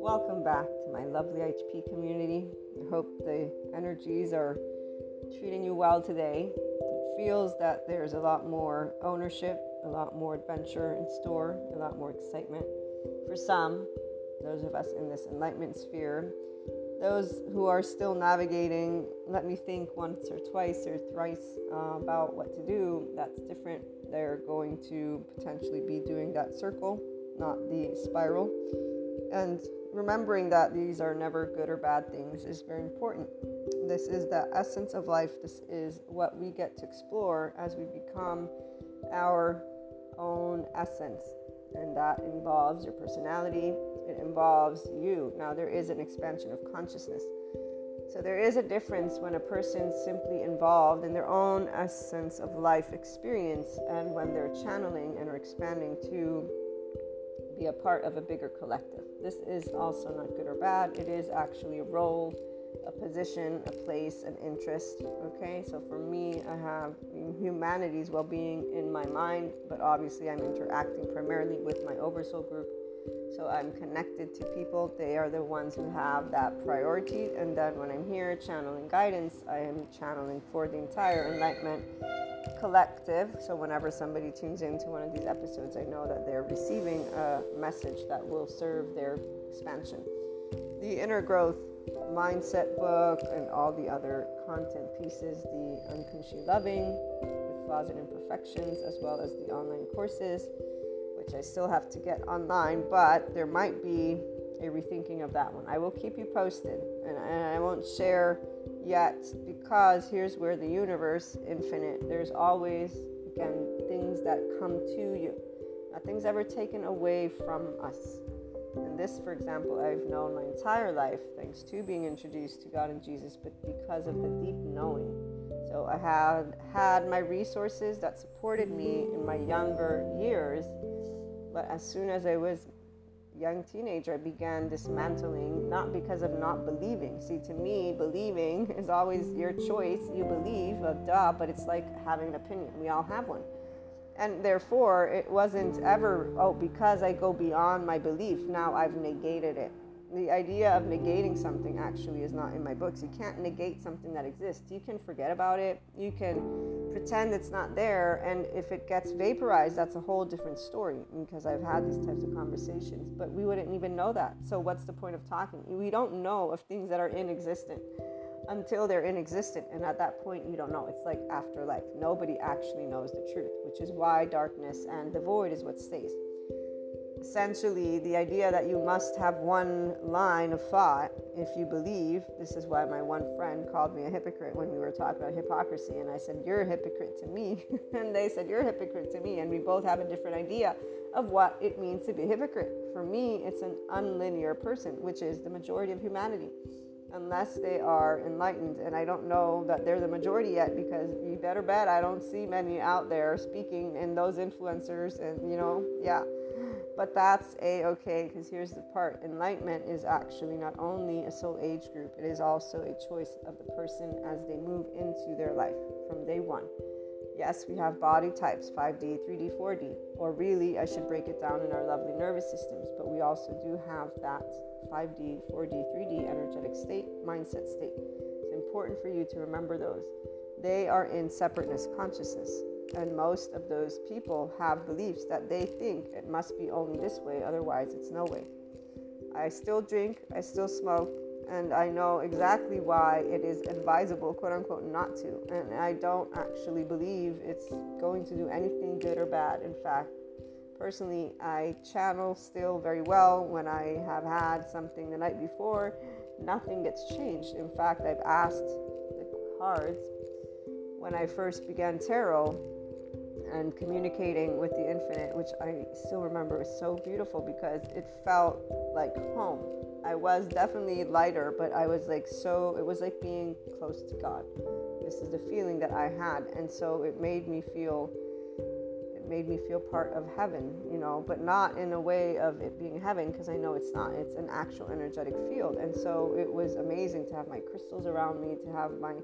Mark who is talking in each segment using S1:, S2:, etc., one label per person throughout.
S1: Welcome back to my lovely HP community. I hope the energies are treating you well today. It feels that there's a lot more ownership, a lot more adventure in store, a lot more excitement. For some, those of us in this enlightenment sphere, those who are still navigating, let me think once or twice or thrice uh, about what to do, that's different. They're going to potentially be doing that circle, not the spiral. And remembering that these are never good or bad things is very important. This is the essence of life. This is what we get to explore as we become our own essence. And that involves your personality, it involves you. Now, there is an expansion of consciousness. So, there is a difference when a person's simply involved in their own essence of life experience and when they're channeling and are expanding to be a part of a bigger collective. This is also not good or bad, it is actually a role, a position, a place, an interest. Okay, so for me, I have humanity's well being in my mind, but obviously, I'm interacting primarily with my oversoul group so I'm connected to people. They are the ones who have that priority. And then when I'm here channeling guidance, I am channeling for the entire enlightenment collective. So whenever somebody tunes into one of these episodes, I know that they're receiving a message that will serve their expansion. The inner growth mindset book and all the other content pieces, the unconscious loving with flaws and imperfections, as well as the online courses which I still have to get online, but there might be a rethinking of that one. I will keep you posted and, and I won't share yet because here's where the universe infinite there's always again things that come to you. Nothing's ever taken away from us. And this for example i've known my entire life thanks to being introduced to god and jesus but because of the deep knowing. So i had had my resources that supported me in my younger years but as soon as I was young teenager, I began dismantling, not because of not believing. See, to me, believing is always your choice. You believe, uh, duh, but it's like having an opinion. We all have one. And therefore, it wasn't ever, oh, because I go beyond my belief, now I've negated it the idea of negating something actually is not in my books. You can't negate something that exists. You can forget about it. You can pretend it's not there. And if it gets vaporized, that's a whole different story because I've had these types of conversations. But we wouldn't even know that. So, what's the point of talking? We don't know of things that are inexistent until they're inexistent. And at that point, you don't know. It's like afterlife. Nobody actually knows the truth, which is why darkness and the void is what stays essentially the idea that you must have one line of thought if you believe this is why my one friend called me a hypocrite when we were talking about hypocrisy and i said you're a hypocrite to me. And they said you're a hypocrite to me and we both have a different idea of what it means to be a hypocrite. For me it's an unlinear person which is the majority of humanity unless they are enlightened. And i don't know that they're the majority yet because you better bet i don't see many out there speaking in those influencers and you know yeah but that's a okay because here's the part enlightenment is actually not only a soul age group, it is also a choice of the person as they move into their life from day one. Yes, we have body types 5D, 3D, 4D, or really, I should break it down in our lovely nervous systems, but we also do have that 5D, 4D, 3D energetic state, mindset state. It's important for you to remember those. They are in separateness consciousness. And most of those people have beliefs that they think it must be only this way, otherwise, it's no way. I still drink, I still smoke, and I know exactly why it is advisable, quote unquote, not to. And I don't actually believe it's going to do anything good or bad. In fact, personally, I channel still very well when I have had something the night before. Nothing gets changed. In fact, I've asked the cards when I first began tarot and communicating with the infinite, which I still remember was so beautiful because it felt like home. I was definitely lighter, but I was like so, it was like being close to God. This is the feeling that I had. And so it made me feel made me feel part of heaven, you know, but not in a way of it being heaven because I know it's not. It's an actual energetic field. And so it was amazing to have my crystals around me, to have my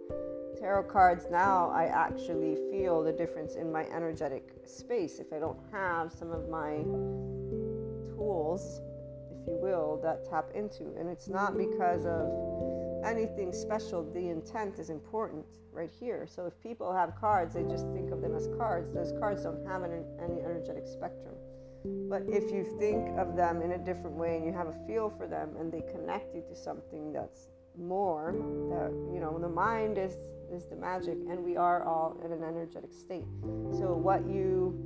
S1: tarot cards. Now I actually feel the difference in my energetic space if I don't have some of my tools, if you will, that tap into. And it's not because of anything special, the intent is important right here. So if people have cards, they just think of them as cards. Those cards don't have any, any energetic spectrum. But if you think of them in a different way and you have a feel for them and they connect you to something that's more, that you know, the mind is is the magic and we are all in an energetic state. So what you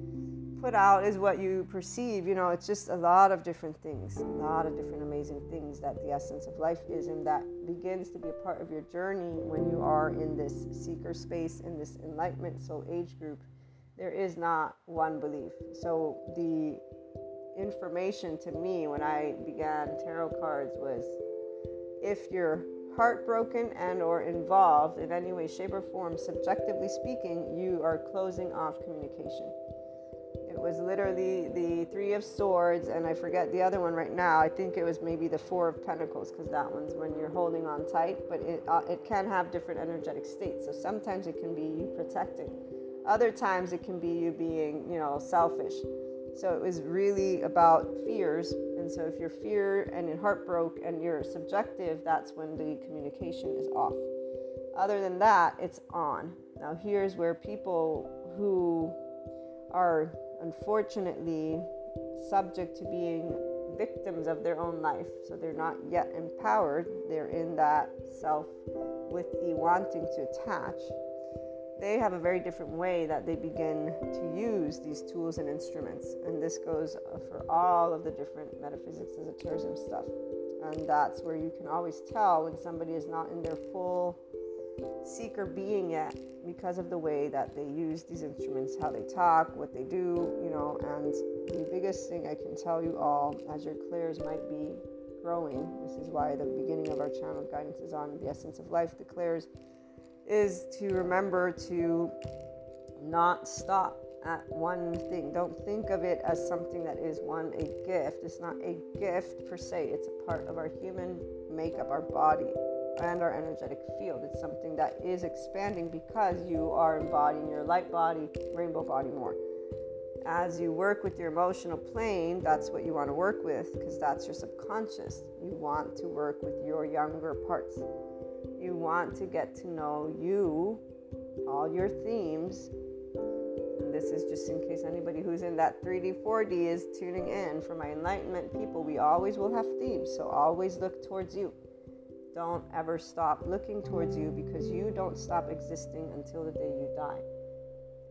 S1: put out is what you perceive. You know, it's just a lot of different things, a lot of different amazing things that the essence of life is, and that begins to be a part of your journey when you are in this seeker space, in this enlightenment soul age group. There is not one belief. So the information to me when I began tarot cards was if you're heartbroken and or involved in any way shape or form subjectively speaking you are closing off communication was literally the Three of Swords, and I forget the other one right now. I think it was maybe the Four of Pentacles, because that one's when you're holding on tight, but it, uh, it can have different energetic states. So sometimes it can be you protecting, other times it can be you being, you know, selfish. So it was really about fears. And so if you're fear and in heartbroken and you're subjective, that's when the communication is off. Other than that, it's on. Now, here's where people who are unfortunately subject to being victims of their own life. So they're not yet empowered. They're in that self with the wanting to attach. They have a very different way that they begin to use these tools and instruments. And this goes for all of the different metaphysics, esotericism stuff. And that's where you can always tell when somebody is not in their full seeker being yet because of the way that they use these instruments, how they talk, what they do, you know. And the biggest thing I can tell you all, as your clairs might be growing, this is why the beginning of our channel guidance is on the essence of life, the clairs, is to remember to not stop at one thing. Don't think of it as something that is one a gift. It's not a gift per se. It's a part of our human makeup, our body and our energetic field. It's something that is expanding because you are embodying your light body, rainbow body more. As you work with your emotional plane, that's what you want to work with because that's your subconscious. You want to work with your younger parts. You want to get to know you, all your themes. And this is just in case anybody who's in that 3D, 4D is tuning in. For my enlightenment people, we always will have themes. So always look towards you don't ever stop looking towards you because you don't stop existing until the day you die.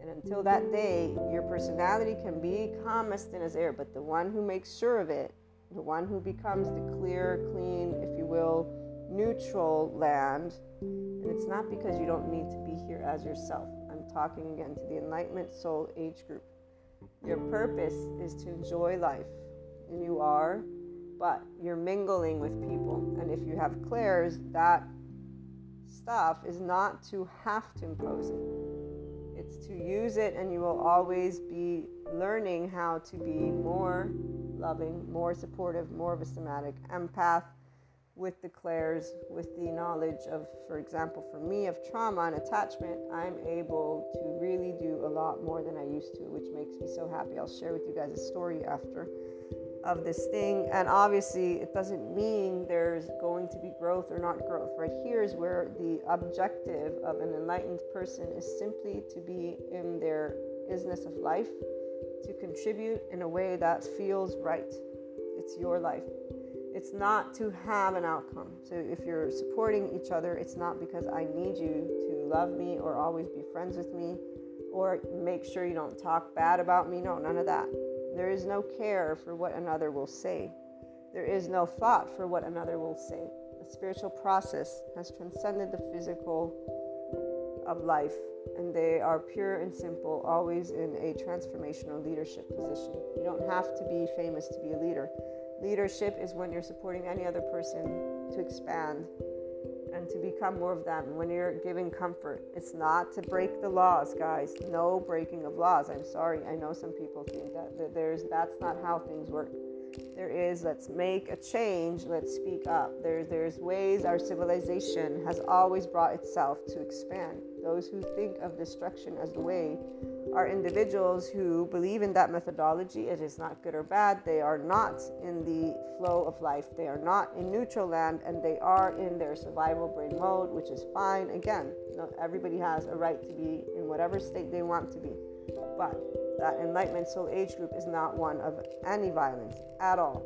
S1: And until that day, your personality can be calm as thin as air, but the one who makes sure of it, the one who becomes the clear, clean, if you will, neutral land, and it's not because you don't need to be here as yourself. I'm talking again to the Enlightenment Soul Age Group. Your purpose is to enjoy life, and you are but you're mingling with people. And if you have clairs, that stuff is not to have to impose it, it's to use it, and you will always be learning how to be more loving, more supportive, more of a somatic empath with the clairs, with the knowledge of, for example, for me, of trauma and attachment, I'm able to really do a lot more than I used to, which makes me so happy. I'll share with you guys a story after of this thing. And obviously, it doesn't mean there's going to be growth or not growth. Right here is where the objective of an enlightened person is simply to be in their isness of life, to contribute in a way that feels right. It's your life. It's not to have an outcome. So if you're supporting each other, it's not because I need you to love me or always be friends with me or make sure you don't talk bad about me. No, none of that. There is no care for what another will say. There is no thought for what another will say. The spiritual process has transcended the physical of life, and they are pure and simple, always in a transformational leadership position. You don't have to be famous to be a leader. Leadership is when you're supporting any other person to expand and to become more of them when you're giving comfort. It's not to break the laws, guys. No breaking of laws. I'm sorry. I know some people think that, that there's that's not how things work. There is let's make a change, let's speak up. There's there's ways our civilization has always brought itself to expand. Those who think of destruction as the way are individuals who believe in that methodology. It is not good or bad. They are not in the flow of life. They are not in neutral land and they are in their survival brain mode, which is fine. Again, everybody has a right to be in whatever state they want to be. But that Enlightenment Soul Age group is not one of any violence at all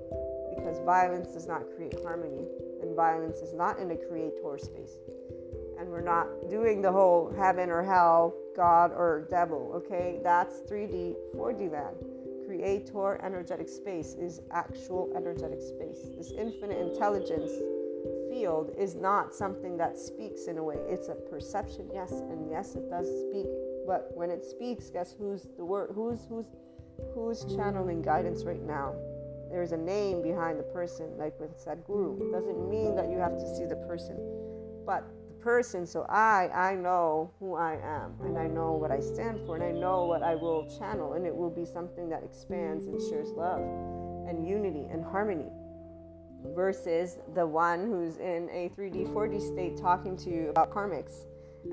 S1: because violence does not create harmony and violence is not in a creator space and we're not doing the whole heaven or hell, God or devil, okay? That's 3D, 4D land. Creator energetic space is actual energetic space. This infinite intelligence field is not something that speaks in a way. It's a perception, yes, and yes, it does speak. But when it speaks, guess who's the word? Who's who's who's channeling guidance right now? There's a name behind the person, like with Sadhguru. It doesn't mean that you have to see the person, but person so i i know who i am and i know what i stand for and i know what i will channel and it will be something that expands and shares love and unity and harmony versus the one who's in a 3d 4d state talking to you about karmics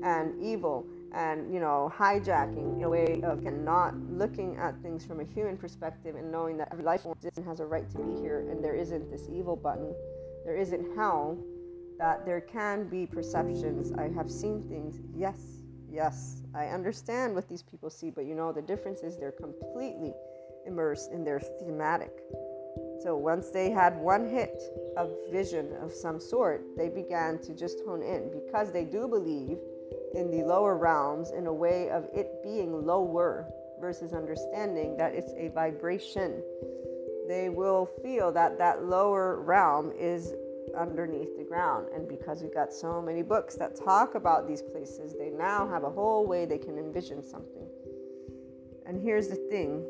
S1: and evil and you know hijacking in a way of not looking at things from a human perspective and knowing that every life form has a right to be here and there isn't this evil button. There isn't hell that there can be perceptions. I have seen things. Yes, yes, I understand what these people see, but you know, the difference is they're completely immersed in their thematic. So once they had one hit of vision of some sort, they began to just hone in because they do believe in the lower realms in a way of it being lower versus understanding that it's a vibration. They will feel that that lower realm is underneath the ground. And because we've got so many books that talk about these places, they now have a whole way they can envision something. And here's the thing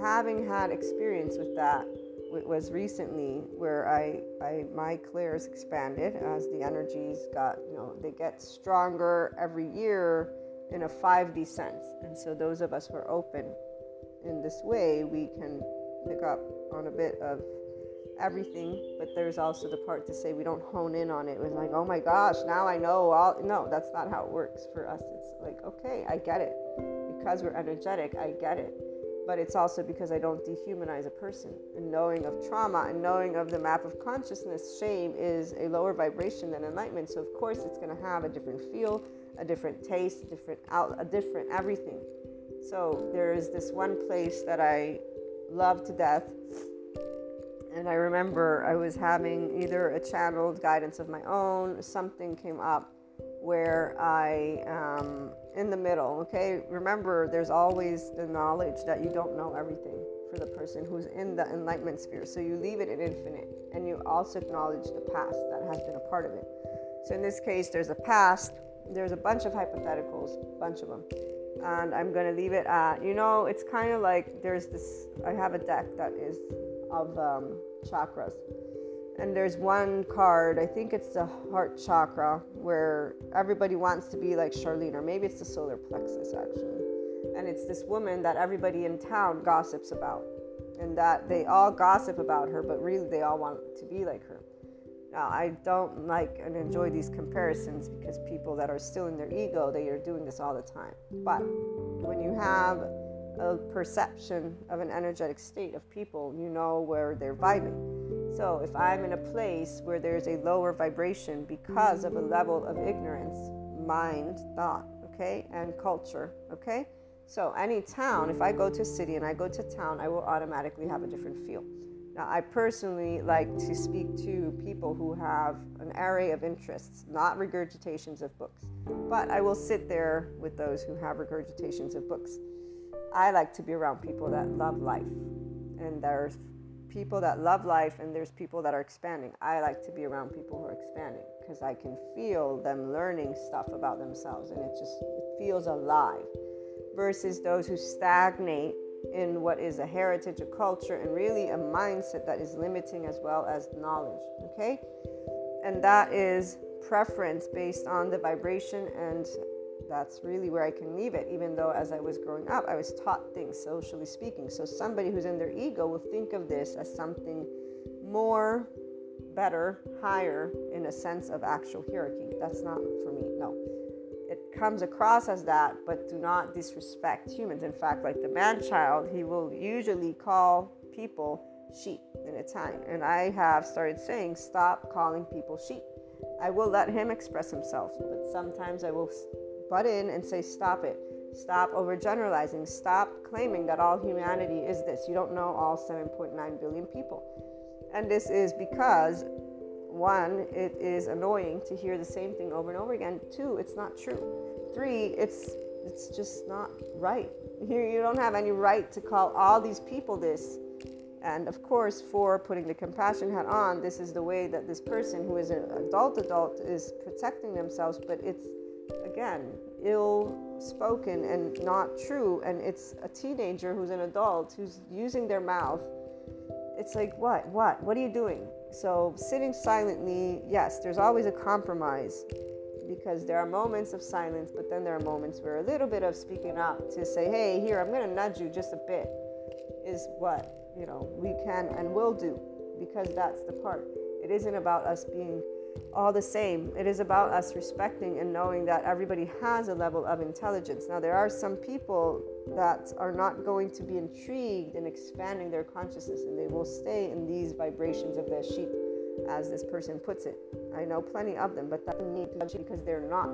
S1: having had experience with that was recently where I, I my clairs expanded as the energies got you know they get stronger every year in a 5D sense and so those of us who are open in this way we can pick up on a bit of everything, but there's also the part to say we don't hone in on it. It was like, oh my gosh, now I know all. No, that's not how it works for us. It's like, okay, I get it. Because we're energetic, I get it. But it's also because I don't dehumanize a person. And knowing of trauma and knowing of the map of consciousness, shame is a lower vibration than enlightenment. So, of course, it's going to have a different feel, a different taste, different out, a different everything. So, there is this one place that I love to death and I remember I was having either a channeled guidance of my own, something came up where I, um, in the middle, okay? Remember, there's always the knowledge that you don't know everything for the person who's in the enlightenment sphere. So you leave it in infinite and you also acknowledge the past that has been a part of it. So in this case, there's a past, there's a bunch of hypotheticals, a bunch of them. And I'm going to leave it at, you know, it's kind of like there's this, I have a deck that is of um, chakras. And there's one card, I think it's the heart chakra, where everybody wants to be like Charlene, or maybe it's the solar plexus actually. And it's this woman that everybody in town gossips about, and that they all gossip about her, but really they all want to be like her. Now, I don't like and enjoy these comparisons because people that are still in their ego, they are doing this all the time. But when you have a perception of an energetic state of people, you know where they're vibing. So if I'm in a place where there's a lower vibration because of a level of ignorance, mind, thought, okay, and culture, okay? So any town, if I go to a city and I go to town, I will automatically have a different feel. Now, I personally like to speak to people who have an array of interests, not regurgitations of books, but I will sit there with those who have regurgitations of books. I like to be around people that love life. And there's people that love life and there's people that are expanding. I like to be around people who are expanding because I can feel them learning stuff about themselves and it just it feels alive versus those who stagnate in what is a heritage, a culture, and really a mindset that is limiting as well as knowledge. Okay? And that is preference based on the vibration and that's really where I can leave it, even though as I was growing up, I was taught things socially speaking. So somebody who's in their ego will think of this as something more better, higher in a sense of actual hierarchy. That's not for me. No. It comes across as that, but do not disrespect humans. In fact, like the man child, he will usually call people sheep in Italian. And I have started saying, stop calling people sheep. I will let him express himself, but sometimes I will butt in and say, stop it. Stop overgeneralizing. Stop claiming that all humanity is this. You don't know all 7.9 billion people. And this is because, one, it is annoying to hear the same thing over and over again. Two, it's not true. Three, it's it's just not right. You, you don't have any right to call all these people this. And of course, for putting the compassion hat on, this is the way that this person who is an adult adult is protecting themselves, but it's again ill spoken and not true and it's a teenager who's an adult who's using their mouth. It's like what what what are you doing? So sitting silently yes there's always a compromise because there are moments of silence but then there are moments where a little bit of speaking up to say hey here i'm going to nudge you just a bit is what you know we can and will do because that's the part. It isn't about us being all the same. It is about us respecting and knowing that everybody has a level of intelligence. Now, there are some people that are not going to be intrigued in expanding their consciousness and they will stay in these vibrations of their sheep, as this person puts it. I know plenty of them, but that mean because they're not.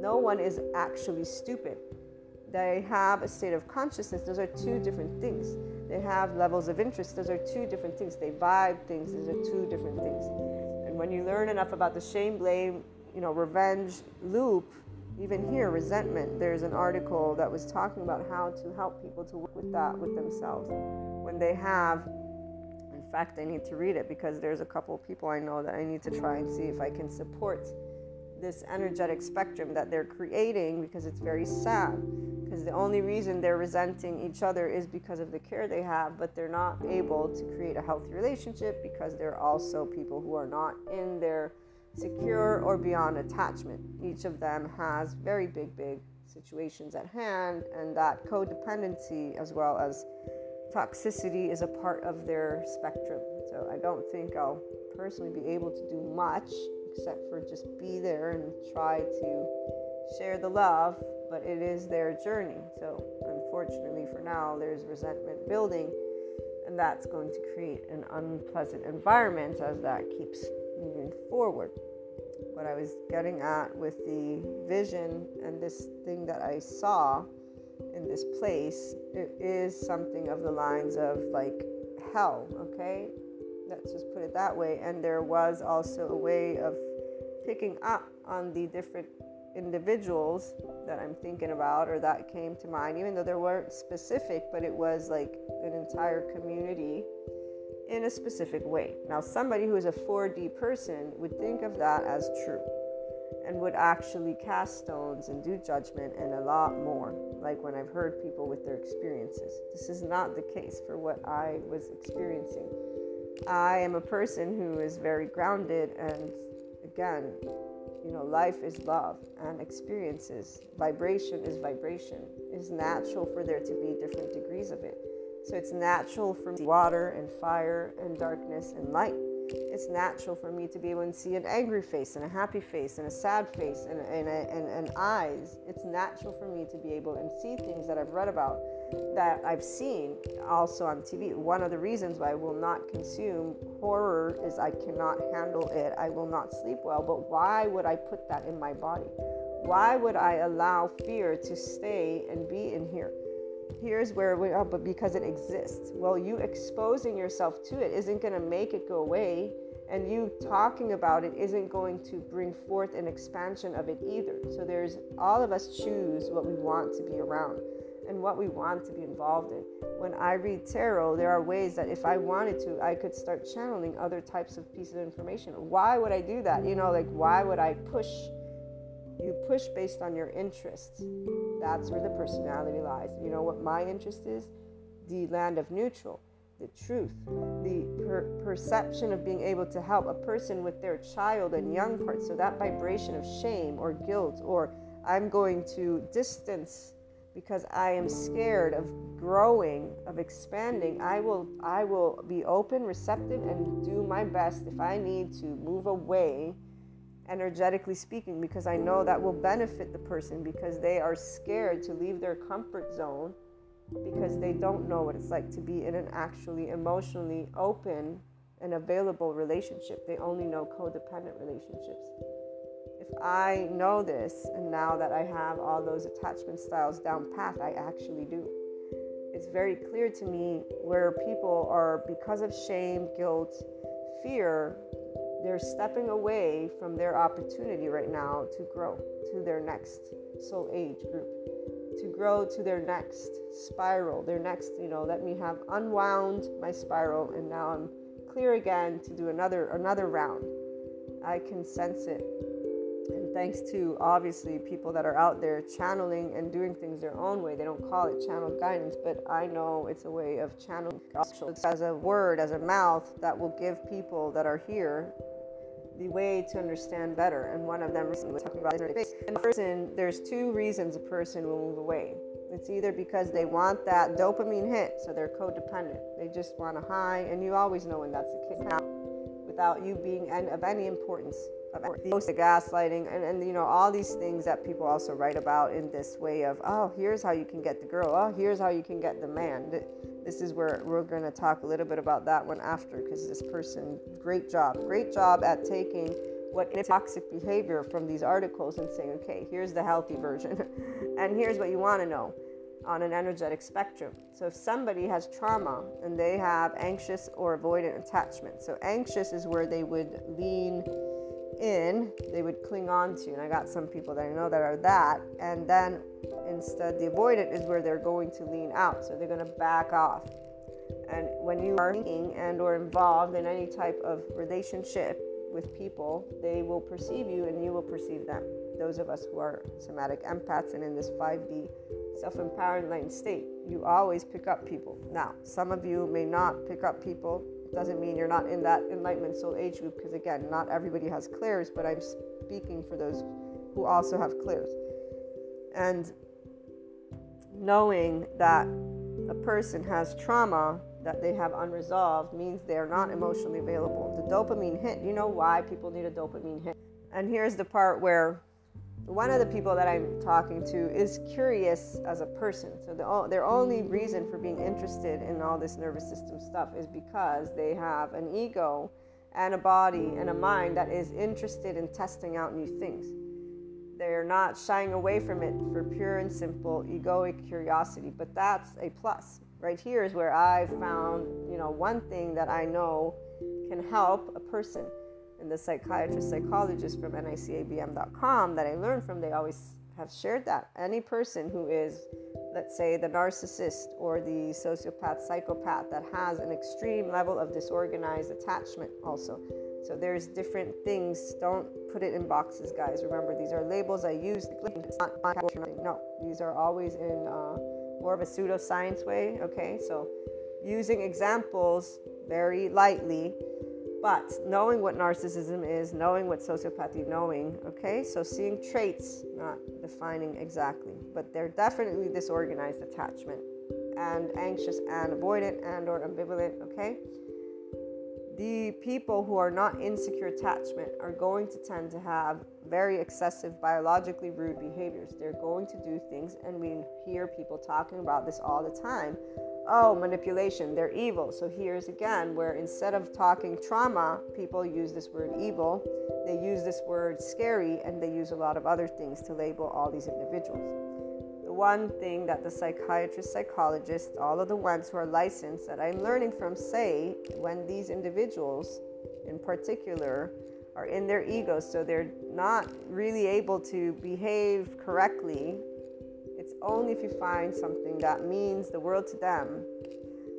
S1: No one is actually stupid. They have a state of consciousness. Those are two different things. They have levels of interest. Those are two different things. They vibe things. Those are two different things. And when you learn enough about the shame, blame, you know, revenge loop, even here, resentment, there's an article that was talking about how to help people to work with that with themselves when they have. In fact, I need to read it because there's a couple of people I know that I need to try and see if I can support this energetic spectrum that they're creating because it's very sad because the only reason they're resenting each other is because of the care they have, but they're not able to create a healthy relationship because they're also people who are not in their secure or beyond attachment. Each of them has very big, big situations at hand, and that codependency as well as toxicity is a part of their spectrum. So I don't think I'll personally be able to do much except for just be there and try to share the love but it is their journey. So, unfortunately, for now, there's resentment building, and that's going to create an unpleasant environment as that keeps moving forward. What I was getting at with the vision and this thing that I saw in this place, it is something of the lines of like hell, okay? Let's just put it that way. And there was also a way of picking up on the different individuals that I'm thinking about or that came to mind, even though they weren't specific, but it was like an entire community in a specific way. Now, somebody who is a 4D person would think of that as true and would actually cast stones and do judgment and a lot more, like when I've heard people with their experiences. This is not the case for what I was experiencing. I am a person who is very grounded and, again, you know, life is love and experiences. Vibration is vibration. It's natural for there to be different degrees of it. So it's natural for me water and fire and darkness and light. It's natural for me to be able to see an angry face and a happy face and a sad face and, and, and, and eyes. It's natural for me to be able to see things that I've read about that I've seen also on TV. One of the reasons why I will not consume horror is I cannot handle it. I will not sleep well. But why would I put that in my body? Why would I allow fear to stay and be in here? Here's where we are, but because it exists. Well, you exposing yourself to it isn't going to make it go away. And you talking about it isn't going to bring forth an expansion of it either. So there's all of us choose what we want to be around and what we want to be involved in. When I read tarot, there are ways that if I wanted to, I could start channeling other types of pieces of information. Why would I do that? You know, like why would I push? You push based on your interests. That's where the personality lies. You know what my interest is? The land of neutral, the truth, the per- perception of being able to help a person with their child and young parts. So that vibration of shame or guilt, or I'm going to distance because I am scared of growing, of expanding, I will I will be open, receptive and do my best if I need to move away energetically speaking because I know that will benefit the person because they are scared to leave their comfort zone because they don't know what it's like to be in an actually emotionally open and available relationship. They only know codependent relationships. If I know this, and now that I have all those attachment styles down pat, I actually do. It's very clear to me where people are, because of shame, guilt, fear, they're stepping away from their opportunity right now to grow to their next soul age group to grow to their next spiral, their next, you know, let me have unwound my spiral and now I'm clear again to do another another round. I can sense it. Thanks to obviously people that are out there channeling and doing things their own way. They don't call it channeled guidance, but I know it's a way of channeling as a word, as a mouth that will give people that are here the way to understand better. And one of them recently was talking about space. And person, there's two reasons a person will move away. It's either because they want that dopamine hit, so they're codependent. They just want a high, and you always know when that's the case. Without you being of any importance of gaslighting and, and you know all these things that people also write about in this way of oh here's how you can get the girl. Oh here's how you can get the man. This is where we're going to talk a little bit about that one after because this person great job great job at taking what toxic behavior from these articles and saying okay here's the healthy version. And here's what you want to know on an energetic spectrum. So, if somebody has trauma and they have anxious or avoidant attachment, so anxious is where they would lean in, they would cling on to. And I got some people that I know that are that. And then instead, the avoidant is where they're going to lean out. So they're going to back off. And when you are thinking and or involved in any type of relationship with people, they will perceive you and you will perceive them. Those of us who are somatic empaths and in this 5D self-empowered enlightened state, you always pick up people. Now, some of you may not pick up people doesn't mean you're not in that enlightenment soul age group because again not everybody has clairs but i'm speaking for those who also have clairs. And knowing that a person has trauma that they have unresolved means they're not emotionally available. The dopamine hit you know why people need a dopamine hit? And here's the part where one of the people that I'm talking to is curious as a person. So the, their only reason for being interested in all this nervous system stuff is because they have an ego and a body and a mind that is interested in testing out new things. They're not shying away from it for pure and simple egoic curiosity, but that's a plus. Right here is where I've found, you know, one thing that I know can help a person and the psychiatrist psychologist from nicabm.com that I learned from, they always have shared that. Any person who is, let's say, the narcissist or the sociopath, psychopath that has an extreme level of disorganized attachment, also. So there's different things. Don't put it in boxes, guys. Remember, these are labels I use. It's not no. These are always in uh, more of a pseudoscience way. Okay, so using examples very lightly but knowing what narcissism is, knowing what sociopathy, knowing, okay? So seeing traits, not defining exactly, but they're definitely disorganized attachment and anxious and avoidant and or ambivalent, okay? The people who are not insecure attachment are going to tend to have very excessive biologically rude behaviors. They're going to do things and we hear people talking about this all the time oh, manipulation, they're evil. So here's again where instead of talking trauma, people use this word evil, they use this word scary, and they use a lot of other things to label all these individuals. The one thing that the psychiatrists, psychologists, all of the ones who are licensed that I'm learning from say when these individuals in particular are in their egos, so they're not really able to behave correctly only if you find something that means the world to them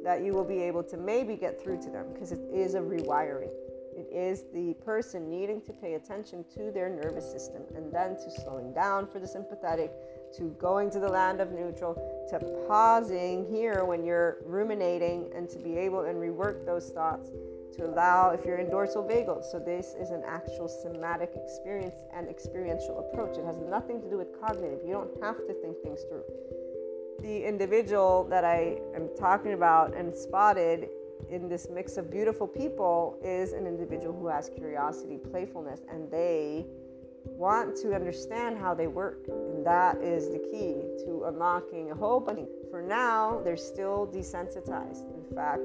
S1: that you will be able to maybe get through to them because it is a rewiring. It is the person needing to pay attention to their nervous system and then to slowing down for the sympathetic to going to the land of neutral, to pausing here when you're ruminating, and to be able and rework those thoughts to allow if you're in dorsal vagal. So this is an actual somatic experience and experiential approach. It has nothing to do with cognitive. You don't have to think things through. The individual that I am talking about and spotted in this mix of beautiful people is an individual who has curiosity, playfulness, and they want to understand how they work. And that is the key to unlocking a whole bunch. For now, they're still desensitized. In fact,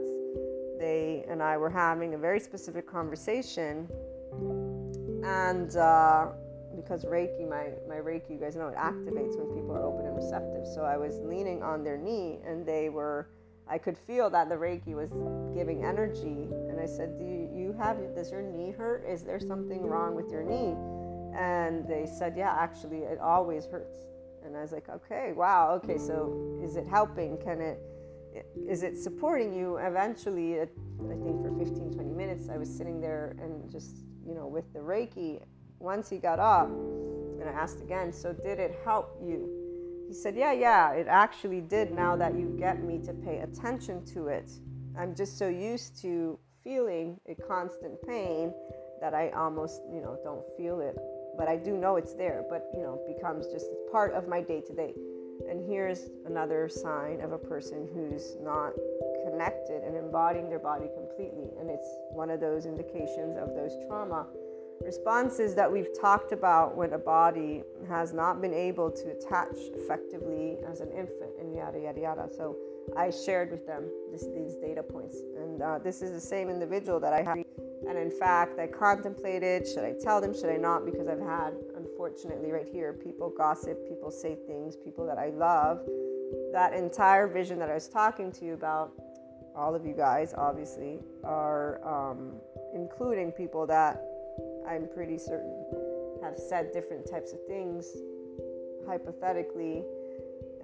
S1: they and I were having a very specific conversation, and uh, because Reiki, my, my Reiki, you guys know it activates when people are open and receptive. So I was leaning on their knee, and they were, I could feel that the Reiki was giving energy. And I said, Do you, you have, does your knee hurt? Is there something wrong with your knee? And they said, Yeah, actually, it always hurts. And I was like, Okay, wow, okay, so is it helping? Can it, is it supporting you? Eventually i think for 15 20 minutes i was sitting there and just you know with the reiki. Once he got up and i asked again so did it help you? He said yeah yeah it actually did now that you get me to pay attention to it. I'm just so used to feeling a constant pain that i almost you know don't feel it. But i do know it's there but you know becomes just part of my day to day and here's another sign of a person who's not connected and embodying their body completely. And it's one of those indications of those trauma responses that we've talked about when a body has not been able to attach effectively as an infant and yada yada yada. So I shared with them this, these data points. And uh, this is the same individual that I had. And in fact, I contemplated should I tell them, should I not? Because I've had unfortunately, right here, people gossip, people say things, people that I love. That entire vision that I was talking to you about, all of you guys obviously, are um, including people that I'm pretty certain have said different types of things hypothetically.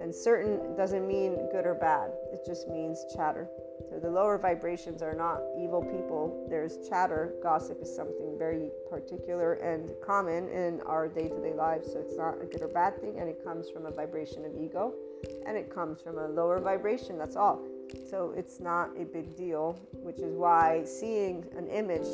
S1: And certain doesn't mean good or bad, it just means chatter. So the lower vibrations are not evil people. There's chatter. Gossip is something very particular and common in our day to day lives. So it's not a good or bad thing. And it comes from a vibration of ego and it comes from a lower vibration. That's all. So it's not a big deal, which is why seeing an image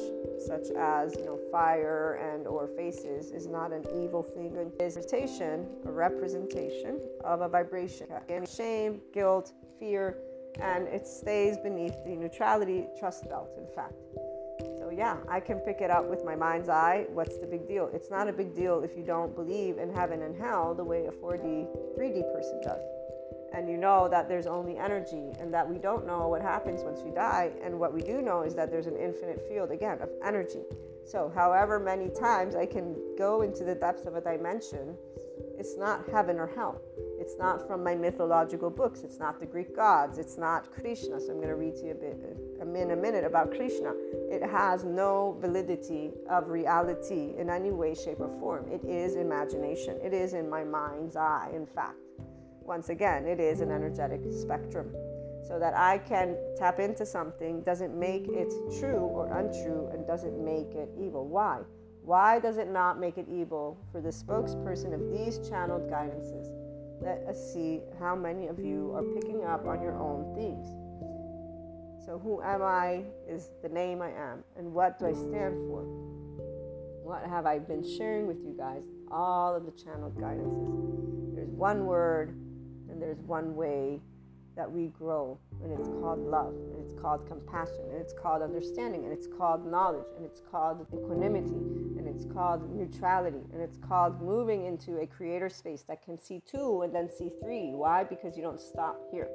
S1: such as you know fire and or faces is not an evil thing. It is a representation of a vibration. And shame, guilt, fear, and it stays beneath the neutrality trust belt, in fact. So, yeah, I can pick it up with my mind's eye. What's the big deal? It's not a big deal if you don't believe in heaven and hell the way a 4D, 3D person does. And you know that there's only energy and that we don't know what happens once we die. And what we do know is that there's an infinite field, again, of energy. So, however many times I can go into the depths of a dimension, it's not heaven or hell. It's not from my mythological books. It's not the Greek gods. It's not Krishna. So I'm going to read to you a bit in a minute about Krishna. It has no validity of reality in any way, shape, or form. It is imagination. It is in my mind's eye, in fact. Once again, it is an energetic spectrum. So that I can tap into something doesn't make it true or untrue and doesn't make it evil. Why? Why does it not make it evil for the spokesperson of these channeled guidances? Let us see how many of you are picking up on your own themes. So, who am I is the name I am, and what do I stand for? What have I been sharing with you guys? All of the channeled guidances. There's one word, and there's one way that we grow, and it's called love, and it's called compassion, and it's called understanding, and it's called knowledge, and it's called equanimity, and it's called neutrality, and it's called moving into a creator space that can see two and then see three. Why? Because you don't stop here.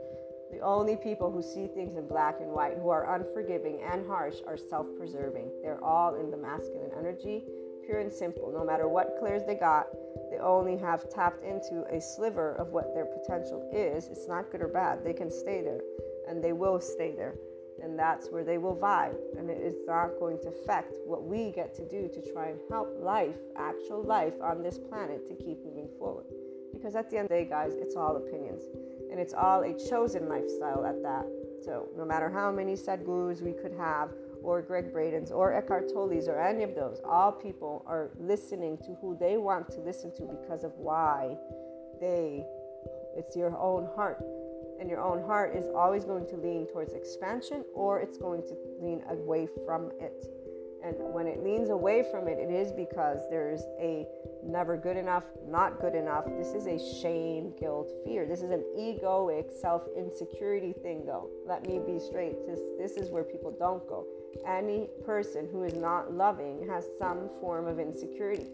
S1: The only people who see things in black and white, who are unforgiving and harsh, are self preserving. They're all in the masculine energy, pure and simple. No matter what clairs they got, they only have tapped into a sliver of what their potential is. It's not good or bad. They can stay there and they will stay there. And that's where they will vibe. And it is not going to affect what we get to do to try and help life, actual life on this planet, to keep moving forward. Because at the end of the day, guys, it's all opinions. And it's all a chosen lifestyle at that. So no matter how many sadhgurus we could have, or Gregg Braden's or Eckhart Tolle's or any of those. All people are listening to who they want to listen to because of why they, it's your own heart. And your own heart is always going to lean towards expansion or it's going to lean away from it. And when it leans away from it, it is because there's a never good enough, not good enough. This is a shame, guilt, fear. This is an egoic, self insecurity thing, though. Let me be straight. This, this is where people don't go. Any person who is not loving has some form of insecurity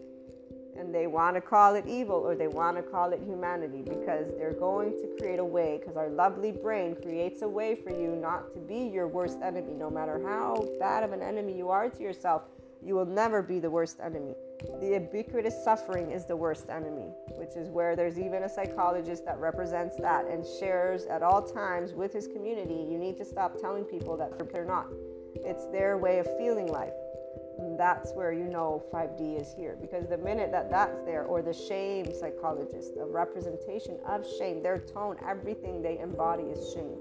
S1: and they want to call it evil or they want to call it humanity because they're going to create a way because our lovely brain creates a way for you not to be your worst enemy. No matter how bad of an enemy you are to yourself you will never be the worst enemy. The ubiquitous suffering is the worst enemy which is where there's even a psychologist that represents that and shares at all times with his community you need to stop telling people that they're not. It's their way of feeling life that's where you know 5D is here. Because the minute that that's there, or the shame psychologist, the representation of shame, their tone, everything they embody is shame.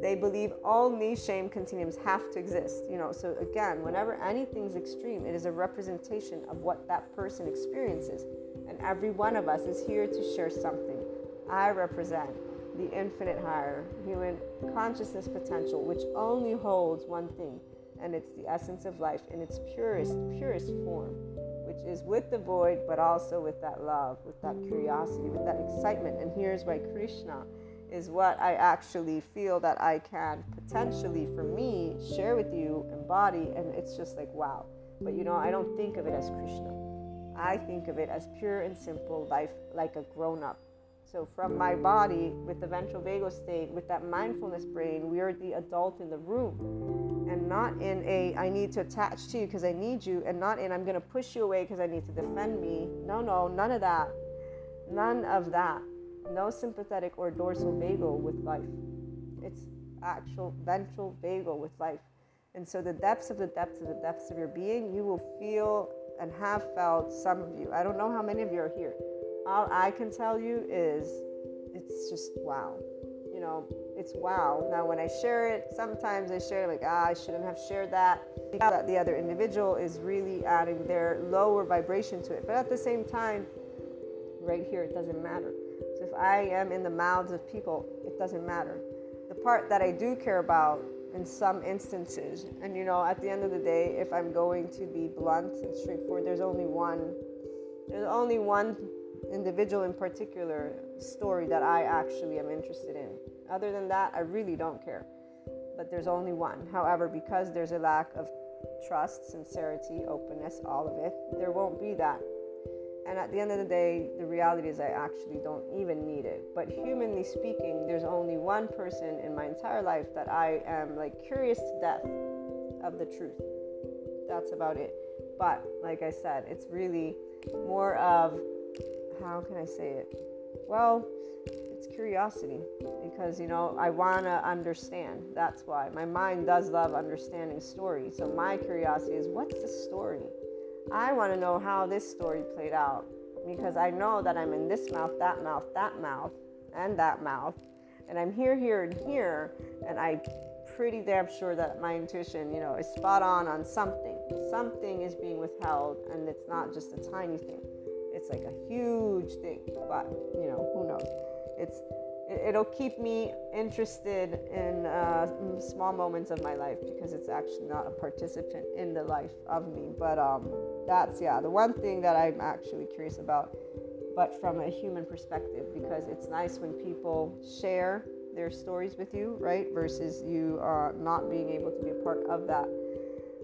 S1: They believe only shame continuums have to exist. You know, so again, whenever anything's extreme, it is a representation of what that person experiences. And every one of us is here to share something. I represent the infinite higher human consciousness potential, which only holds one thing and it's the essence of life in its purest, purest form, which is with the void, but also with that love, with that curiosity, with that excitement. And here's why Krishna is what I actually feel that I can potentially, for me, share with you, embody, and it's just like, wow. But you know, I don't think of it as Krishna. I think of it as pure and simple life, like a grown up. So, from my body, with the ventral vagal state, with that mindfulness brain, we are the adult in the room and not in a I need to attach to you because I need you, and not in I'm going to push you away because I need to defend me. No, no, none of that. None of that. No sympathetic or dorsal vagal with life. It's actual ventral vagal with life. And so, the depths of the depths of the depths of your being, you will feel and have felt some of you. I don't know how many of you are here. All I can tell you is it's just wow. You know, it's wow. Now, when I share it, sometimes I share like, ah, I shouldn't have shared that. That the other individual is really adding their lower vibration to it. But at the same time, right here, it doesn't matter. So if I am in the mouths of people, it doesn't matter. The part that I do care about in some instances, and you know, at the end of the day, if I'm going to be blunt and straightforward, there's only one. There's only one individual in particular story that I actually am interested in. Other than that, I really don't care. But there's only one. However, because there's a lack of trust, sincerity, openness, all of it, there won't be that. And at the end of the day, the reality is I actually don't even need it. But humanly speaking, there's only one person in my entire life that I am like curious to death of the truth. That's about it. But like I said, it's really more of how can I say it? Well, it's curiosity because you know I want to understand. That's why my mind does love understanding stories. So my curiosity is what's the story? I want to know how this story played out because I know that I'm in this mouth, that mouth, that mouth, and that mouth, and I'm here, here, and here, and I pretty damn sure that my intuition, you know, is spot on on something. Something is being withheld, and it's not just a tiny thing. It's like a huge thing, but you know, who knows? it's it'll keep me interested in uh, small moments of my life because it's actually not a participant in the life of me but um, that's yeah the one thing that i'm actually curious about but from a human perspective because it's nice when people share their stories with you right versus you uh, not being able to be a part of that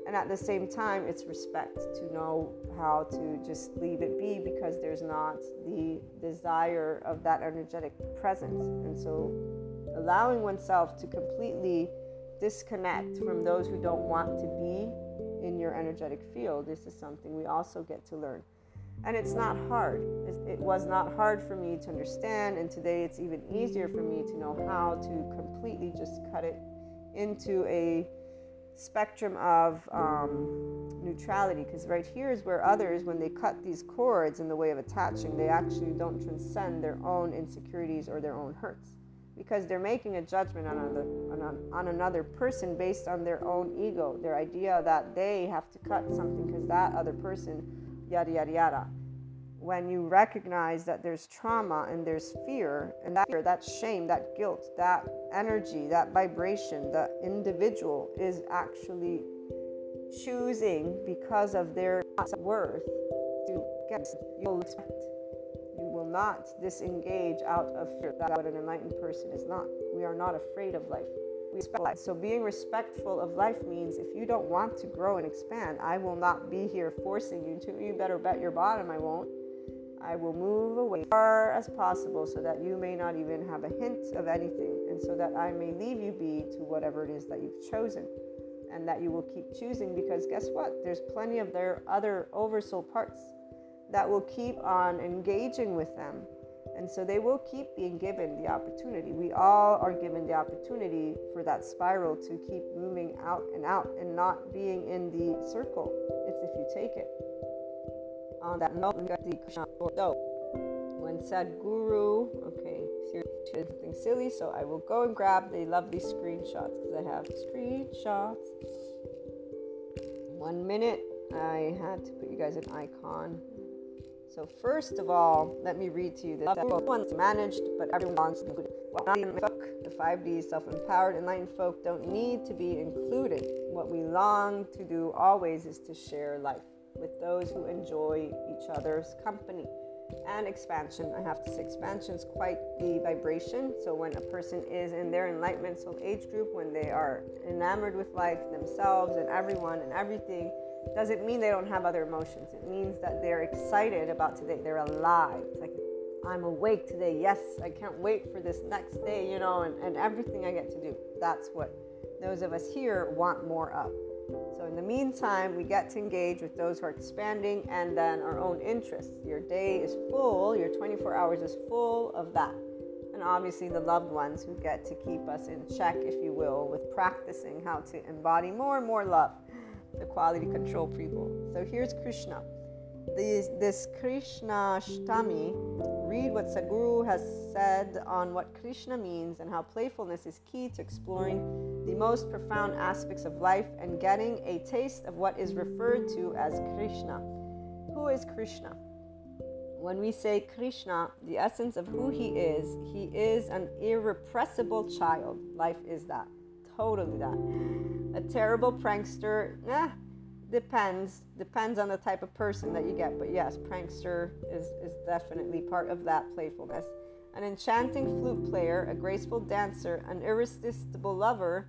S1: and at the same time, it's respect to know how to just leave it be because there's not the desire of that energetic presence. And so, allowing oneself to completely disconnect from those who don't want to be in your energetic field, this is something we also get to learn. And it's not hard. It was not hard for me to understand, and today it's even easier for me to know how to completely just cut it into a spectrum of um, neutrality because right here is where others when they cut these cords in the way of attaching they actually don't transcend their own insecurities or their own hurts. Because they're making a judgment on another, on, on another person based on their own ego their idea that they have to cut something because that other person yada yada yada when you recognize that there's trauma and there's fear and that fear, that shame, that guilt, that energy, that vibration, the individual is actually choosing because of their worth to get you will expect. You will not disengage out of fear. That's what an enlightened person is not. We are not afraid of life. We respect life. So being respectful of life means if you don't want to grow and expand, I will not be here forcing you to. You better bet your bottom I won't. I will move away as far as possible so that you may not even have a hint of anything, and so that I may leave you be to whatever it is that you've chosen, and that you will keep choosing because guess what? There's plenty of their other oversoul parts that will keep on engaging with them. And so they will keep being given the opportunity. We all are given the opportunity for that spiral to keep moving out and out and not being in the circle. It's if you take it on that note, Krishna. So, when Sadhguru, okay, something silly, so I will go and grab the lovely screenshots because I have screenshots. One minute, I had to put you guys an icon. So first of all, let me read to you this. Everyone's managed, but everyone wants to include. The 5D self-empowered enlightened folk don't need to be included. What we long to do always is to share life with those who enjoy each other's company. And expansion, I have to say, expansion is quite the vibration. So, when a person is in their enlightenment soul age group, when they are enamored with life, themselves, and everyone and everything, doesn't mean they don't have other emotions. It means that they're excited about today. They're alive. It's like, I'm awake today. Yes, I can't wait for this next day, you know, and, and everything I get to do. That's what those of us here want more of. So, in the meantime, we get to engage with those who are expanding and then our own interests. Your day is full, your 24 hours is full of that. And obviously, the loved ones who get to keep us in check, if you will, with practicing how to embody more and more love, the quality control people. So, here's Krishna. This, this Krishnashtami, read what Sadhguru has said on what Krishna means and how playfulness is key to exploring the most profound aspects of life and getting a taste of what is referred to as Krishna. Who is Krishna? When we say Krishna, the essence of who he is, he is an irrepressible child. Life is that. Totally that. A terrible prankster, eh, depends depends on the type of person that you get but yes prankster is is definitely part of that playfulness an enchanting flute player a graceful dancer an irresistible lover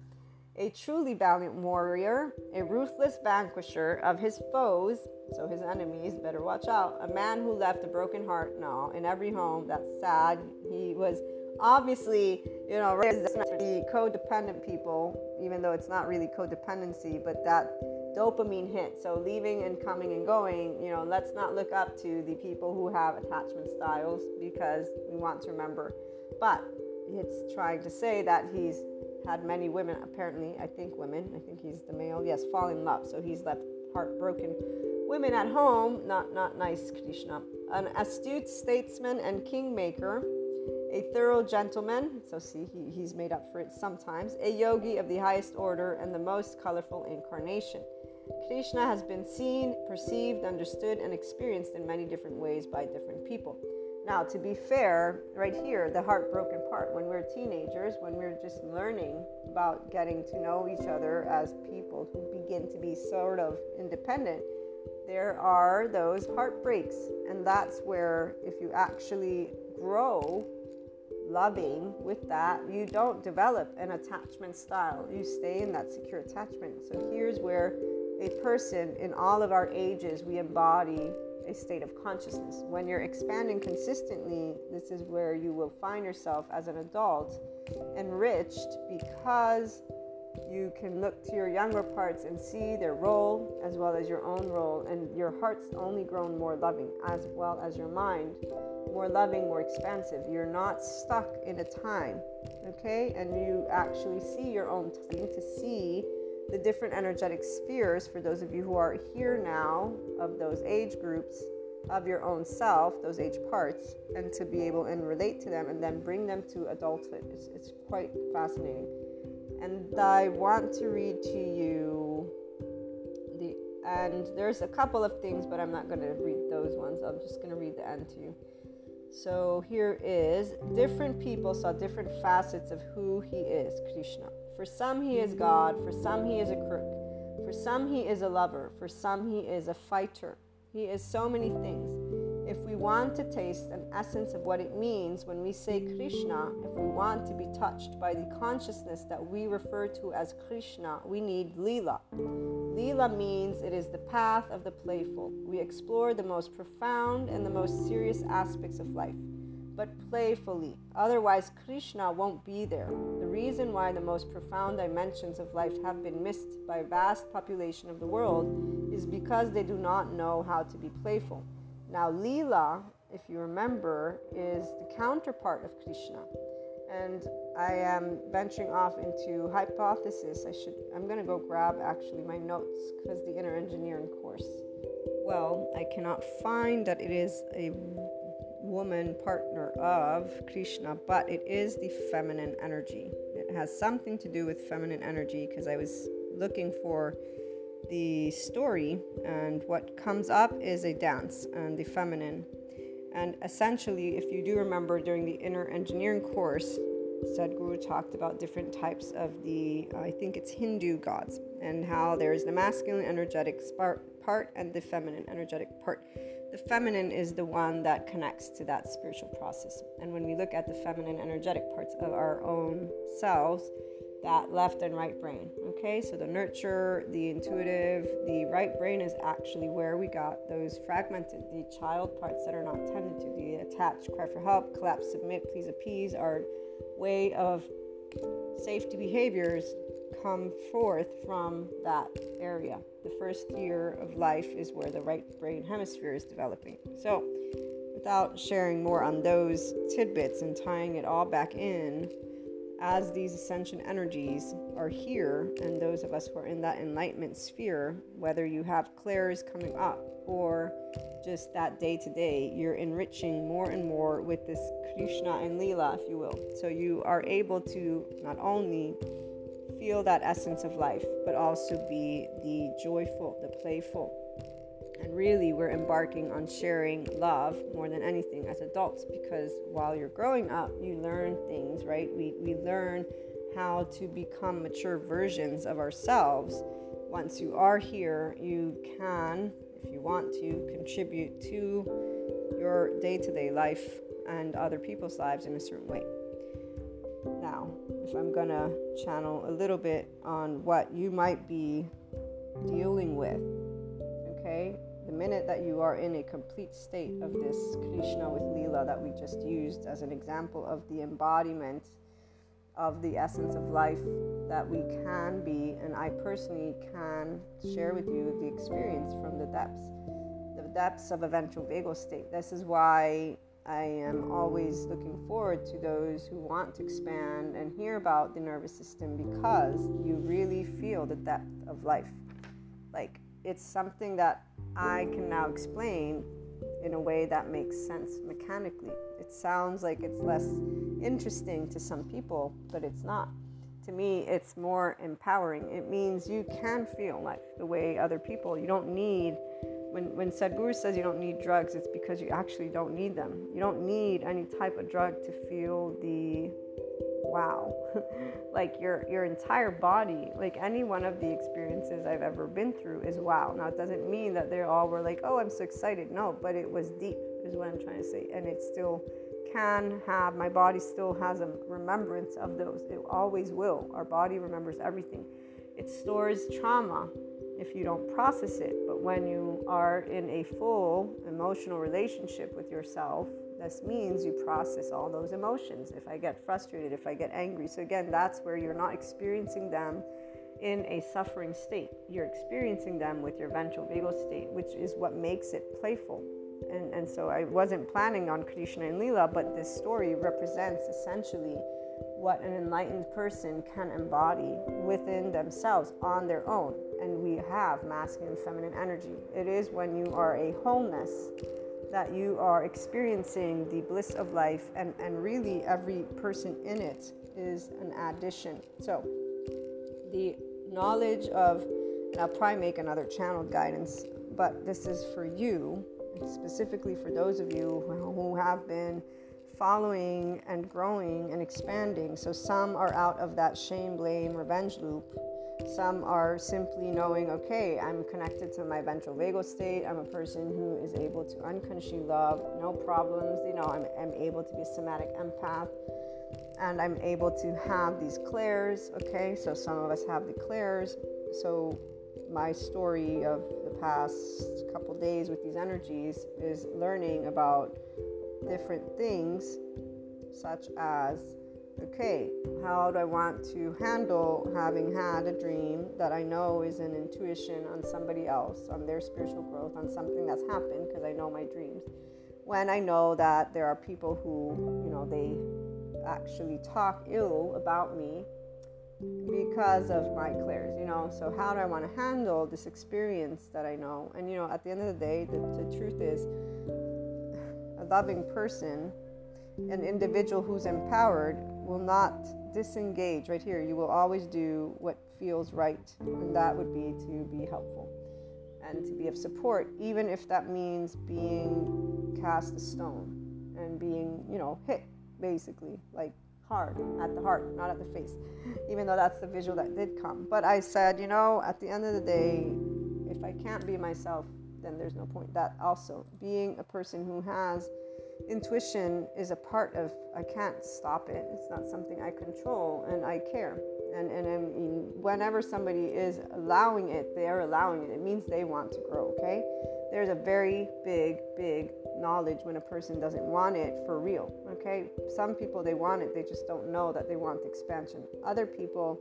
S1: a truly valiant warrior a ruthless vanquisher of his foes so his enemies better watch out a man who left a broken heart no in every home that's sad he was obviously you know the codependent people even though it's not really codependency but that dopamine hit. So leaving and coming and going, you know, let's not look up to the people who have attachment styles because we want to remember. But it's trying to say that he's had many women, apparently, I think women, I think he's the male, yes, fall in love. So he's left heartbroken women at home, not not nice, Krishna. An astute statesman and kingmaker, a thorough gentleman, so see, he, he's made up for it sometimes, a yogi of the highest order and the most colorful incarnation. Krishna has been seen, perceived, understood, and experienced in many different ways by different people. Now, to be fair, right here, the heartbroken part, when we're teenagers, when we're just learning about getting to know each other as people who begin to be sort of independent, there are those heartbreaks. And that's where, if you actually grow loving with that, you don't develop an attachment style. You stay in that secure attachment. So here's where a person in all of our ages, we embody a state of consciousness. When you're expanding consistently, this is where you will find yourself as an adult enriched because you can look to your younger parts and see their role as well as your own role, and your heart's only grown more loving as well as your mind more loving, more expansive. You're not stuck in a time, okay? And you actually see your own time to see the different energetic spheres for those of you who are here now of those age groups of your own self, those age parts, and to be able and relate to them and then bring them to adulthood. It's, it's quite fascinating. And I want to read to you the And there's a couple of things, but I'm not going to read those ones. I'm just going to read the end to you. So here is different people saw different facets of who he is, Krishna. For some, he is God. For some, he is a crook. For some, he is a lover. For some, he is a fighter. He is so many things. If we want to taste an essence of what it means when we say Krishna, if we want to be touched by the consciousness that we refer to as Krishna, we need Leela. Leela means it is the path of the playful. We explore the most profound and the most serious aspects of life, but playfully. Otherwise, Krishna won't be there. The reason why the most profound dimensions of life have been missed by a vast population of the world is because they do not know how to be playful. Now, Leela, if you remember, is the counterpart of Krishna. And I am venturing off into hypothesis. I should I'm going to go grab actually my notes because the inner engineering course. Well, I cannot find that it is a woman partner of Krishna, but it is the feminine energy. It has something to do with feminine energy because I was looking for the story, and what comes up is a dance and the feminine. And essentially, if you do remember during the inner engineering course, Sadhguru talked about different types of the, I think it's Hindu gods, and how there's the masculine energetic part and the feminine energetic part. The feminine is the one that connects to that spiritual process. And when we look at the feminine energetic parts of our own selves, that left and right brain. Okay, so the nurture, the intuitive, the right brain is actually where we got those fragmented, the child parts that are not tended to, the attached, cry for help, collapse, submit, please appease, our way of safety behaviors come forth from that area. The first year of life is where the right brain hemisphere is developing. So, without sharing more on those tidbits and tying it all back in, as these ascension energies are here, and those of us who are in that enlightenment sphere, whether you have clairs coming up or just that day to day, you're enriching more and more with this Krishna and Leela, if you will. So you are able to not only feel that essence of life, but also be the joyful, the playful, and really, we're embarking on sharing love more than anything as adults because while you're growing up, you learn things, right? We, we learn how to become mature versions of ourselves. Once you are here, you can, if you want to, contribute to your day to day life and other people's lives in a certain way. Now, if I'm going to channel a little bit on what you might be dealing with, okay? the minute that you are in a complete state of this Krishna with Leela that we just used as an example of the embodiment of the essence of life that we can be, and I personally can share with you the experience from the depths, the depths of a ventral vagal state. This is why I am always looking forward to those who want to expand and hear about the nervous system because you really feel the depth of life. Like it's something that I can now explain in a way that makes sense mechanically. It sounds like it's less interesting to some people, but it's not. To me, it's more empowering. It means you can feel life the way other people. You don't need, when, when Sadhguru says you don't need drugs, it's because you actually don't need them. You don't need any type of drug to feel the wow. Like your your entire body like any one of the experiences i've ever been through is wow. Now it doesn't mean that they all were like oh i'm so excited. No but it was deep is what i'm trying to say. And it still can have my body still has a remembrance of those. It always will. Our body remembers everything. It stores trauma if you don't process it but when you are in a full emotional relationship with yourself this means you process all those emotions. If I get frustrated, if I get angry. So, again, that's where you're not experiencing them in a suffering state. You're experiencing them with your ventral vagal state, which is what makes it playful. And, and so I wasn't planning on Krishna and Leela, but this story represents essentially what an enlightened person can embody within themselves on their own. And we have masculine and feminine energy. It is when you are a wholeness that you are experiencing the bliss of life, and, and really every person in it is an addition. So, the knowledge of And I'll probably make another channeled guidance, but this is for you, specifically for those of you who have been following and growing and expanding. So some are out of that shame, blame, revenge loop. Some are simply knowing, okay, I'm connected to my ventral vagal state. I'm a person who is able to unconsciously love, no problems. You know, I'm, I'm able to be a somatic empath and I'm able to have these clairs. Okay, so some of us have the clairs. So my story of the past couple days with these energies is learning about different things, such as okay, how do I want to handle having had a dream that I know is an intuition on somebody else, on their spiritual growth, on something that's happened because I know my dreams. When I know that there are people who, you know, they actually talk ill about me because of my clairs, you know. So, how do I want to handle this experience that I know? And, you know, at the end of the day, the, the truth is, a loving person, an individual who's empowered, will not disengage. Right here, you will always do what feels right, and that would be to be helpful and to be of support, even if that means being cast a stone and being, you know, hit basically, like hard at the heart, not at the face, even though that's the visual that did come. But I said, you know, at the end of the day, if I can't be myself, then there's no point. That also, being a person who has intuition is a part of, I can't stop it. It's not something I control, and I care. And, and I mean, whenever somebody is allowing it, they are allowing it. It means they want to grow, okay? There's a very big, big knowledge when a person doesn't want it for real. Okay, some people they want it, they just don't know that they want the expansion. Other people,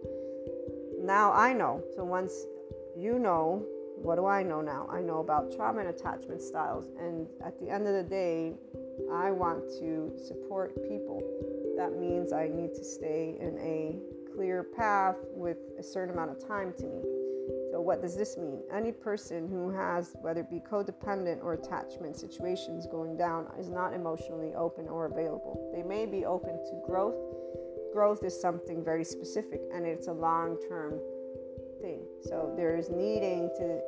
S1: now I know. So once you know, what do I know now? I know about trauma and attachment styles, and at the end of the day, I want to support people. That means I need to stay in a clear path with a certain amount of time to me. So, what does this mean? Any person who has, whether it be codependent or attachment situations going down, is not emotionally open or available. They may be open to growth. Growth is something very specific and it's a long term thing. So, there's needing to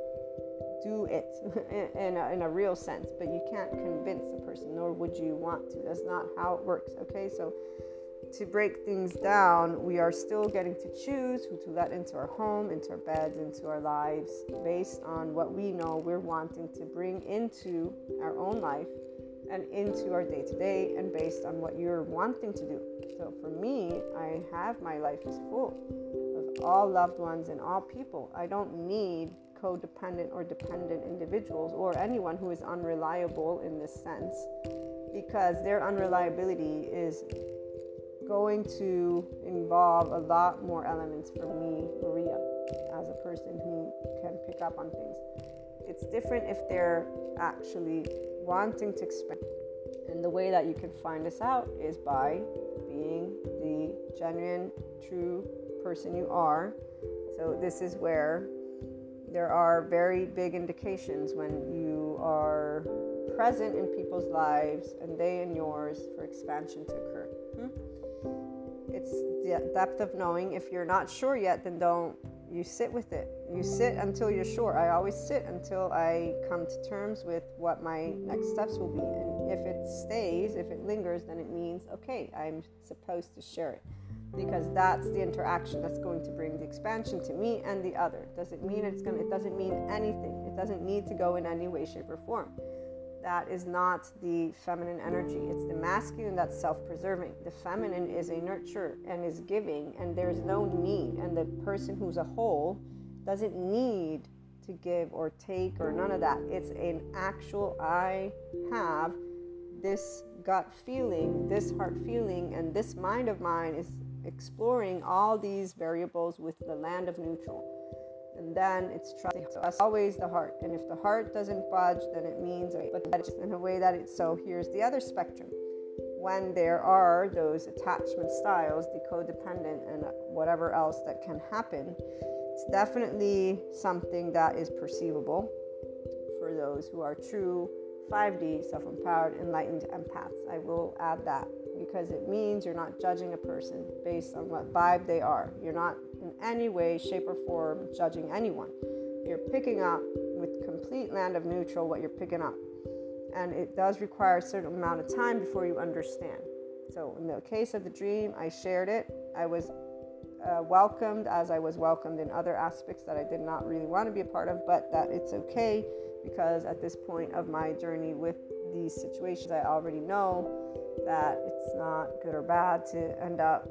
S1: do it in a, in a real sense, but you can't convince a person, nor would you want to. That's not how it works. Okay, so to break things down, we are still getting to choose who to let into our home, into our beds, into our lives, based on what we know we're wanting to bring into our own life and into our day to day, and based on what you're wanting to do. So for me, I have my life is full of all loved ones and all people. I don't need codependent or dependent individuals or anyone who is unreliable in this sense because their unreliability is going to involve a lot more elements for me, Maria, as a person who can pick up on things. It's different if they're actually wanting to expand. And the way that you can find this out is by being the genuine, true person you are. So, this is where there are very big indications when you are present in people's lives and they in yours for expansion to occur. Hmm? It's the depth of knowing. If you're not sure yet, then don't. You sit with it. You sit until you're sure. I always sit until I come to terms with what my next steps will be. And if it stays, if it lingers, then it means, okay, I'm supposed to share it. Because that's the interaction that's going to bring the expansion to me and the other. Does it mean it's gonna it doesn't mean anything. It doesn't need to go in any way, shape, or form that is not the feminine energy. It's the masculine that's self preserving. The feminine is a nurturer and is giving, and there's no need. And the person who's a whole doesn't need to give or take or none of that. It's an actual, I have this gut feeling, this heart feeling, and this mind of mine is exploring all these variables with the land of neutral and then it's trusting. So as always the heart. And if the heart doesn't budge, then it means but in a way that it's so here's the other spectrum. When there are those attachment styles, the codependent and whatever else that can happen, it's definitely something that is perceivable for those who are true 5D self empowered, enlightened empaths. I will add that because it means you're not judging a person based on what vibe they are. You're not in any way, shape, or form judging anyone. You're picking up with complete land of neutral what you're picking up. And it does require a certain amount of time before you understand. So, in the case of the dream, I shared it. I was uh, welcomed as I was welcomed in other aspects that I did not really want to be a part of, but that it's okay because at this point of my journey with these situations, I already know that it's not good or bad to end up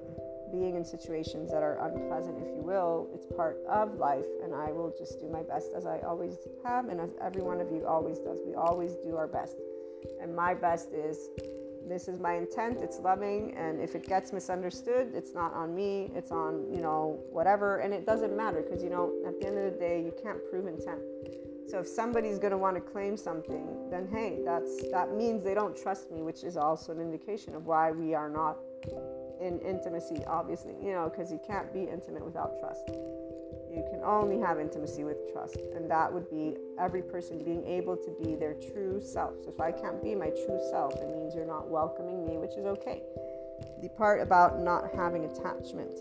S1: being in situations that are unpleasant, if you will. It's part of life, and I will just do my best as I always have, and as every one of you always does. We always do our best. And my best is this is my intent, it's loving, and if it gets misunderstood, it's not on me, it's on, you know, whatever, and it doesn't matter because, you know, at the end of the day, you can't prove intent. So if somebody's going to want to claim something, then hey, that's that means they don't trust me, which is also an indication of why we are not in intimacy, obviously, you know, because you can't be intimate without trust. You can only have intimacy with trust, and that would be every person being able to be their true self. So if I can't be my true self, it means you're not welcoming me, which is okay. The part about not having attachment.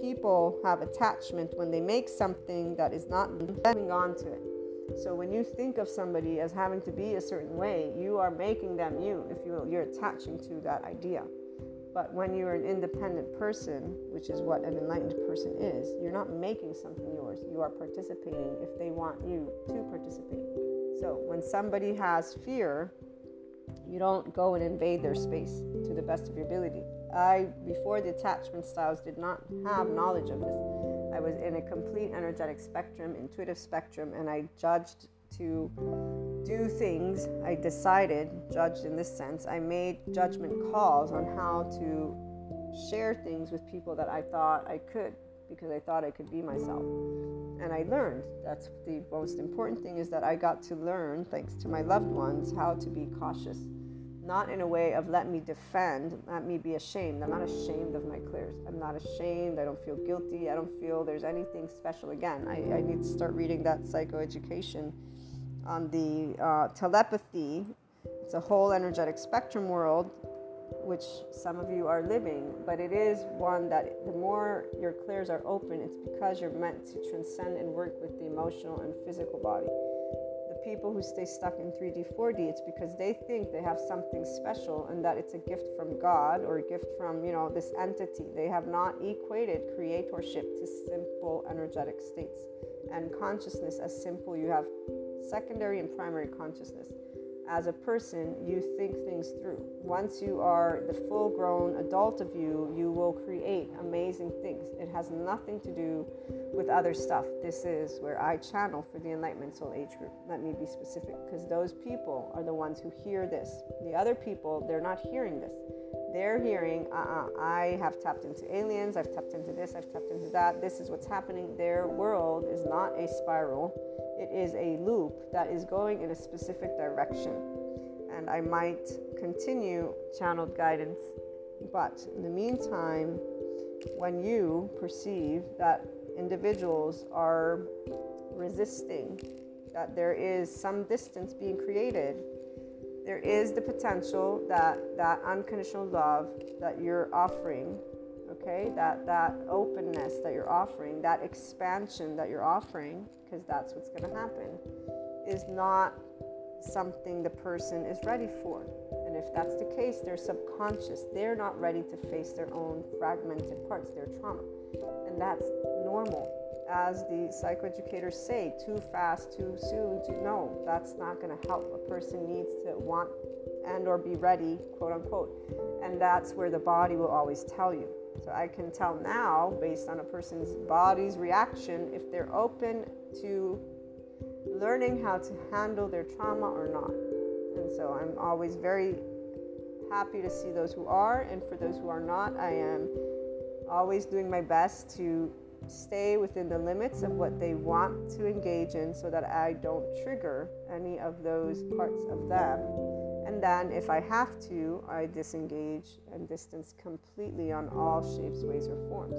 S1: People have attachment when they make something that is not moving on to it. So when you think of somebody as having to be a certain way, you are making them you, if you will. You're attaching to that idea. But when you're an independent person, which is what an enlightened person is, you're not making something yours. You are participating if they want you to participate. So when somebody has fear, you don't go and invade their space to the best of your ability. I, before the attachment styles, did not have knowledge of this. I was in a complete energetic spectrum, intuitive spectrum, and I judged to do things, I decided, judged in this sense, I made judgment calls on how to share things with people that I thought I could because I thought I could be myself. And I learned. That's the most important thing is that I got to learn, thanks to my loved ones, how to be cautious. Not in a way of let me defend, let me be ashamed. I'm not ashamed of my clairs. I'm not ashamed. I don't feel guilty. I don't feel there's anything special. Again, I, I need to start reading that psychoeducation on the uh, telepathy. It's a whole energetic spectrum world, which some of you are living, but it is one that the more your clairs are open, it's because you're meant to transcend and work with the emotional and physical body. People who stay stuck in 3D, 4D, it's because they think they have something special and that it's a gift from God or a gift from, you know, this entity. They have not equated creatorship to simple energetic states and consciousness as simple. You have secondary and primary consciousness. As a person, you think things through. Once you are the full grown adult of you, you will create amazing things. It has nothing to do with other stuff. This is where I channel for the Enlightenment Soul Age group. Let me be specific because those people are the ones who hear this. The other people, they're not hearing this. They're hearing, uh uh-uh, uh I have tapped into aliens, I've tapped into this, I've tapped into that, this is what's happening. Their world is not a spiral it is a loop that is going in a specific direction. And I might continue channeled guidance, but in the meantime, when you perceive that individuals are resisting, that there is some distance being created, there is the potential that that unconditional love that you're offering okay that that openness that you're offering that expansion that you're offering because that's what's going to happen is not something the person is ready for. And if that's the case they're subconscious. They're not ready to face their own fragmented parts their trauma. And that's normal. As the psychoeducators say too fast too soon no that's not going to help. A person needs to want and or be ready quote unquote. And that's where the body will always tell you so I can tell now, based on a person's body's reaction, if they're open to learning how to handle their trauma or not. And so I'm always very happy to see those who are, and for those who are not, I am always doing my best to stay within the limits of what they want to engage in so that I don't trigger any of those parts of them and then, if I have to, I disengage and distance completely on all shapes, ways, or forms.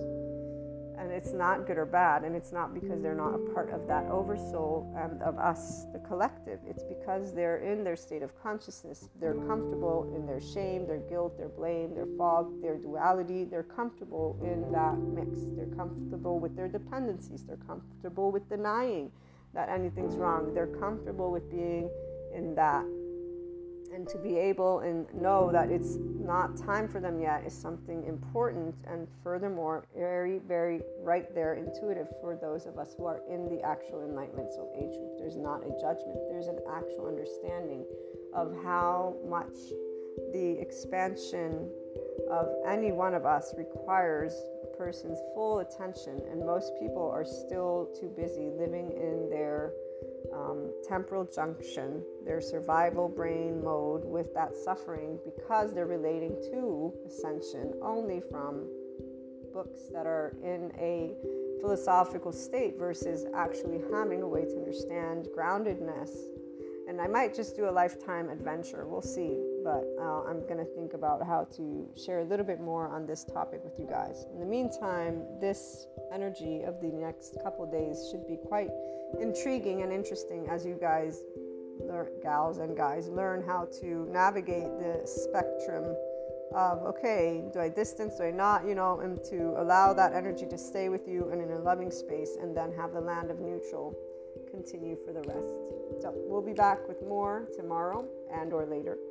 S1: And it's not good or bad, and it's not because they're not a part of that oversoul and of us, the collective. It's because they're in their state of consciousness. They're comfortable in their shame, their guilt, their blame, their fault, their duality. They're comfortable in that mix. They're comfortable with their dependencies. They're comfortable with denying that anything's wrong. They're comfortable with being in that. And to be able and know that it's not time for them yet is something important and furthermore very, very right there intuitive for those of us who are in the actual enlightenment. So age group. there's not a judgment, there's an actual understanding of how much the expansion of any one of us requires a person's full attention, and most people are still too busy living in their um, temporal junction, their survival brain mode with that suffering because they're relating to ascension only from books that are in a philosophical state versus actually having a way to understand groundedness and I might just do a lifetime adventure. We'll see. But uh, I'm going to think about how to share a little bit more on this topic with you guys. In the meantime, this energy of the next couple days should be quite intriguing and interesting as you guys, learn, gals and guys, learn how to navigate the spectrum of okay, do I distance, do I not, you know, and to allow that energy to stay with you and in a loving space and then have the land of neutral continue for the rest. So we'll be back with more tomorrow and or later.